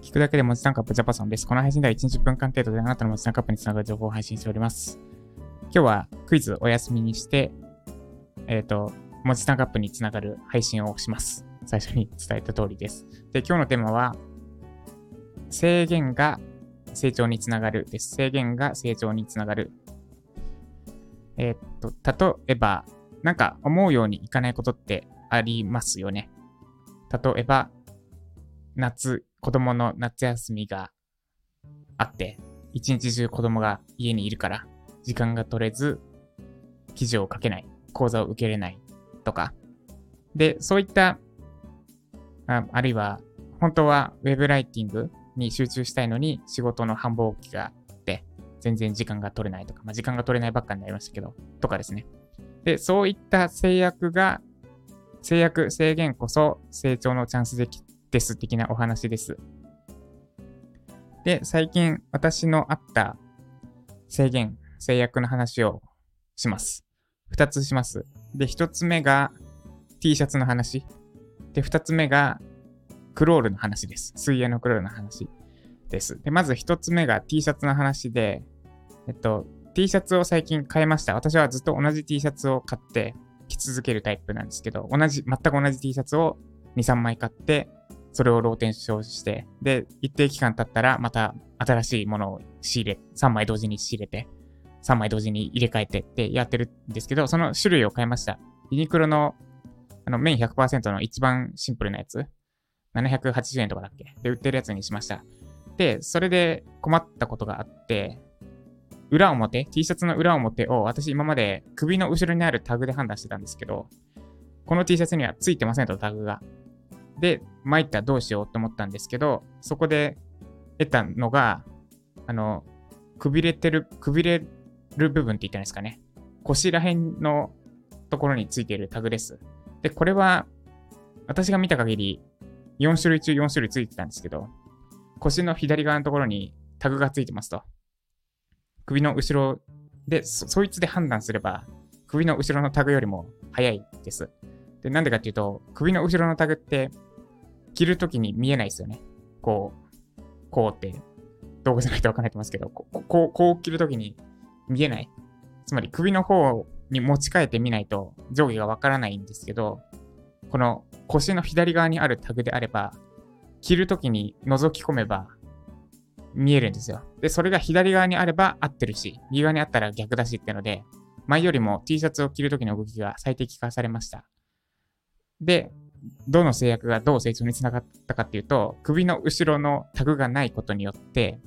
聞くだけで文字タンカップジャパソンです。この配信では1日10分間程度であなたの文字タンカップにつながる情報を配信しております。今日はクイズお休みにして、えっ、と、文字タンカップにつながる配信をします。最初に伝えた通りです。で、今日のテーマは、制限が成長につながるです。制限が成長につながる。えっ、と、例えば、なんか思うようにいかないことってありますよね。例えば、夏、子供の夏休みがあって、一日中子供が家にいるから、時間が取れず、記事を書けない、講座を受けれないとか。で、そういった、ああるいは、本当はウェブライティングに集中したいのに仕事の繁忙期があって、全然時間が取れないとか、まあ、時間が取れないばっかになりましたけど、とかですね。で、そういった制約が、制約、制限こそ成長のチャンスできです的なお話です。で、最近私のあった制限、制約の話をします。二つします。で、一つ目が T シャツの話。で、二つ目がクロールの話です。水泳のクロールの話です。で、まず一つ目が T シャツの話で、えっと、T シャツを最近変えました。私はずっと同じ T シャツを買って着続けるタイプなんですけど、同じ、全く同じ T シャツを2、3枚買って、それをローテンションして、で、一定期間経ったら、また新しいものを仕入れ、3枚同時に仕入れて、3枚同時に入れ替えてってやってるんですけど、その種類を変えました。ユニクロの、あの、綿100%の一番シンプルなやつ、780円とかだっけ？で、売ってるやつにしました。で、それで困ったことがあって、裏表、T シャツの裏表を私今まで首の後ろにあるタグで判断してたんですけど、この T シャツにはついてませんとタグが。で、参ったらどうしようって思ったんですけど、そこで得たのが、あの、くびれてる、くびれる部分って言ったんですかね。腰ら辺のところについているタグです。で、これは、私が見た限り、4種類中4種類ついてたんですけど、腰の左側のところにタグがついてますと。首の後ろで、そいつで判断すれば、首の後ろのタグよりも早いです。で、なんでかっていうと、首の後ろのタグって、着るときに見えないですよね。こう、こうって、道具じゃないとわかんないと思いますけど、こう、こう、こう着るときに見えない。つまり首の方に持ち替えてみないと上下がわからないんですけど、この腰の左側にあるタグであれば、着るときに覗き込めば見えるんですよ。で、それが左側にあれば合ってるし、右側にあったら逆だしっていうので、前よりも T シャツを着るときの動きが最適化されました。で、どの制約がどう成長につながったかっていうと、首の後ろのタグがないことによって、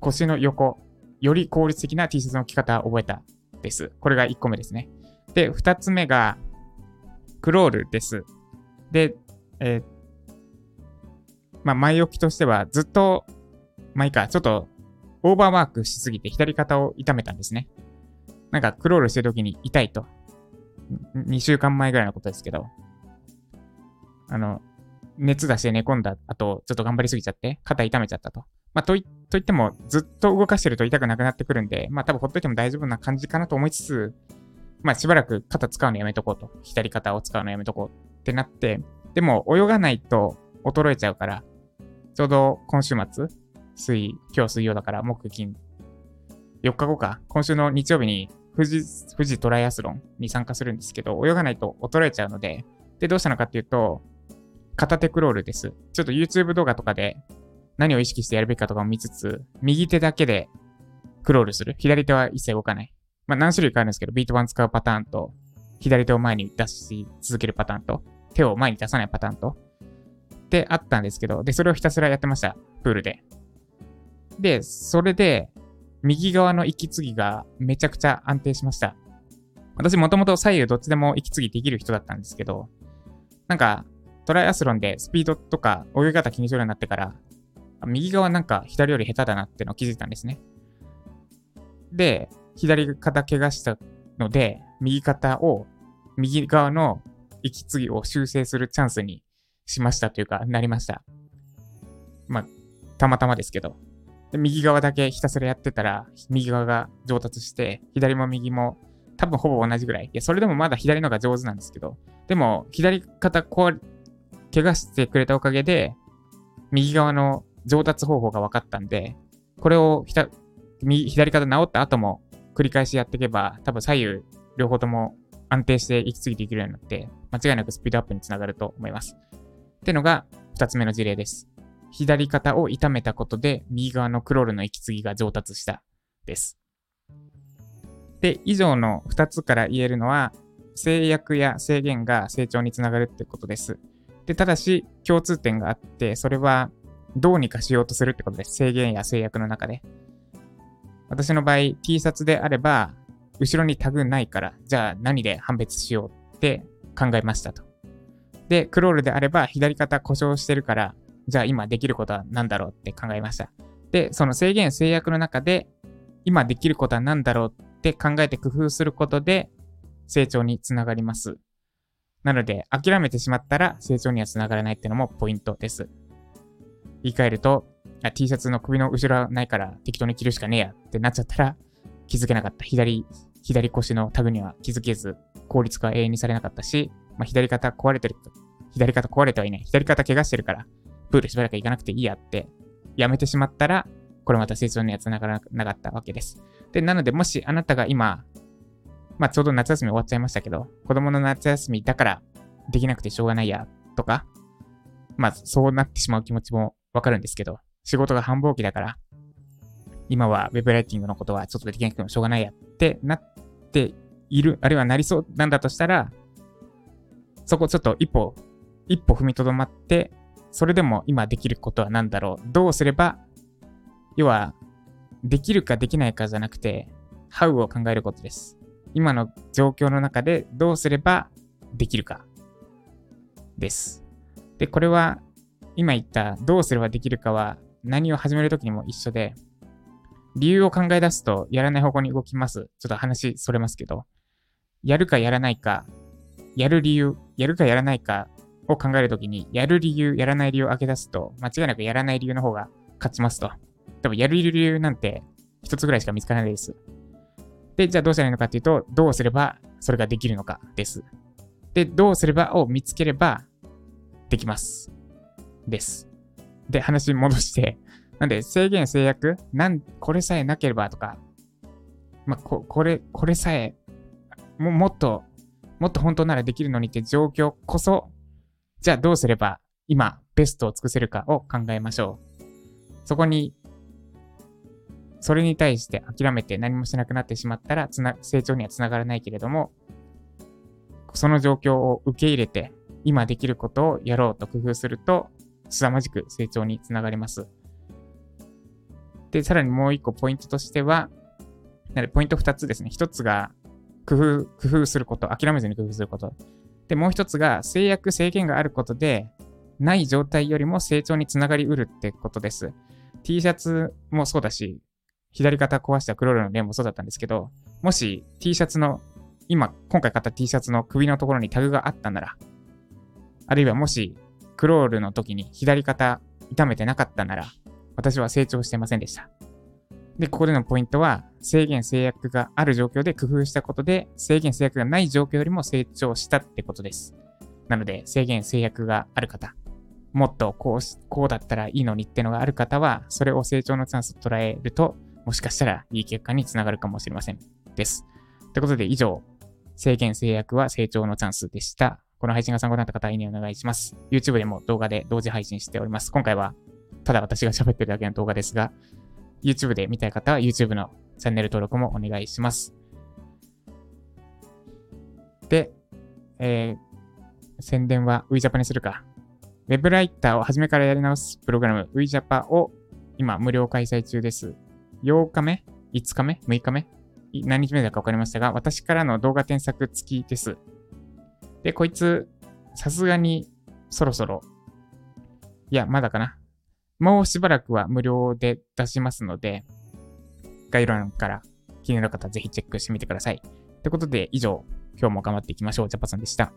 腰の横、より効率的な T シャツの着方を覚えたです。これが1個目ですね。で、2つ目が、クロールです。で、えーまあ、前置きとしてはずっと、まあいいか、ちょっとオーバーワークしすぎて左肩を痛めたんですね。なんかクロールしてる時に痛いと。2週間前ぐらいのことですけど、あの、熱出して寝込んだ後、ちょっと頑張りすぎちゃって、肩痛めちゃったと。まあ、とい、といっても、ずっと動かしてると痛くなくなってくるんで、まあ、多分ほっといても大丈夫な感じかなと思いつつ、まあ、しばらく肩使うのやめとこうと。左肩を使うのやめとこうってなって、でも、泳がないと衰えちゃうから、ちょうど今週末、水、今日水曜だから、木、金、4日後か、今週の日曜日に富士、富士トライアスロンに参加するんですけど、泳がないと衰えちゃうので、で、どうしたのかっていうと、片手クロールです。ちょっと YouTube 動画とかで何を意識してやるべきかとかを見つつ、右手だけでクロールする。左手は一切動かない。まあ何種類かあるんですけど、ビート板使うパターンと、左手を前に出し続けるパターンと、手を前に出さないパターンと、であったんですけど、で、それをひたすらやってました。プールで。で、それで、右側の息継ぎがめちゃくちゃ安定しました。私もともと左右どっちでも息継ぎできる人だったんですけど、なんか、トライアスロンでスピードとか泳ぎ方気にするようになってから、右側なんか左より下手だなってのを気づいたんですね。で、左肩怪我したので、右肩を、右側の息継ぎを修正するチャンスにしましたというか、なりました。まあ、たまたまですけど。で右側だけひたすらやってたら、右側が上達して、左も右も多分ほぼ同じぐらい。いや、それでもまだ左のが上手なんですけど、でも、左肩こう、怪我してくれたおかげで、右側の上達方法が分かったんで、これをひた右左肩治った後も繰り返しやっていけば、多分左右両方とも安定して息継ぎできるようになって、間違いなくスピードアップにつながると思います。ってのが2つ目の事例です。左肩を痛めたことで、右側のクロールの息継ぎが上達したです。で、以上の2つから言えるのは、制約や制限が成長につながるってことです。で、ただし、共通点があって、それはどうにかしようとするってことです。制限や制約の中で。私の場合、T シャツであれば、後ろにタグないから、じゃあ何で判別しようって考えましたと。で、クロールであれば、左肩故障してるから、じゃあ今できることは何だろうって考えました。で、その制限制約の中で、今できることは何だろうって考えて工夫することで、成長につながります。なので、諦めてしまったら成長にはつながらないっていうのもポイントです。言い換えると、T シャツの首の後ろはないから適当に着るしかねえやってなっちゃったら気づけなかった。左、左腰のタグには気づけず、効率化永遠にされなかったし、まあ、左肩壊れてる、左肩壊れてはいない。左肩怪我してるから、プールしばらく行かなくていいやって、やめてしまったら、これまた成長にはつがらなかったわけです。で、なので、もしあなたが今、まあ、ちょうど夏休み終わっちゃいましたけど、子供の夏休みだからできなくてしょうがないや、とか、まあ、そうなってしまう気持ちもわかるんですけど、仕事が繁忙期だから、今は Web ライティングのことはちょっとできなくてもしょうがないやってなっている、あるいはなりそうなんだとしたら、そこちょっと一歩、一歩踏みとどまって、それでも今できることは何だろうどうすれば、要は、できるかできないかじゃなくて、How を考えることです。今の状況の中でどうすればできるかです。で、これは今言ったどうすればできるかは何を始めるときにも一緒で、理由を考え出すとやらない方向に動きます。ちょっと話それますけど、やるかやらないか、やる理由、やるかやらないかを考えるときに、やる理由、やらない理由を開け出すと、間違いなくやらない理由の方が勝ちますと。多分やる理由なんて一つぐらいしか見つからないです。で、じゃあどうしたらいいのかっていうと、どうすればそれができるのかです。で、どうすればを見つければできます。です。で、話戻して、なんで制限制約なん、これさえなければとか、まあ、こ、これ、これさえ、も、もっと、もっと本当ならできるのにって状況こそ、じゃあどうすれば今ベストを尽くせるかを考えましょう。そこにそれに対して諦めて何もしなくなってしまったらつな成長にはつながらないけれども、その状況を受け入れて、今できることをやろうと工夫すると、凄まじく成長につながります。で、さらにもう一個ポイントとしては、なポイント二つですね。一つが工夫、工夫すること、諦めずに工夫すること。で、もう一つが制約、制限があることで、ない状態よりも成長につながりうるってことです。T シャツもそうだし、左肩壊したクロールの例もそうだったんですけど、もし T シャツの、今、今回買った T シャツの首のところにタグがあったなら、あるいはもし、クロールの時に左肩痛めてなかったなら、私は成長してませんでした。で、ここでのポイントは、制限制約がある状況で工夫したことで、制限制約がない状況よりも成長したってことです。なので、制限制約がある方、もっとこう、こうだったらいいのにってのがある方は、それを成長のチャンスと捉えると、もしかしたらいい結果につながるかもしれません。です。ということで以上、制限制約は成長のチャンスでした。この配信が参考になった方、いいねお願いします。YouTube でも動画で同時配信しております。今回はただ私が喋ってるだけの動画ですが、YouTube で見たい方は YouTube のチャンネル登録もお願いします。で、えー、宣伝は WeJapa にするか。Web ライターを初めからやり直すプログラム WeJapa を今無料開催中です。8日目 ?5 日目 ?6 日目何日目だか分かりましたが、私からの動画添削付きです。で、こいつ、さすがにそろそろ、いや、まだかな。もうしばらくは無料で出しますので、概要欄から気になる方ぜひチェックしてみてください。ということで、以上、今日も頑張っていきましょう。ジャパさんでした。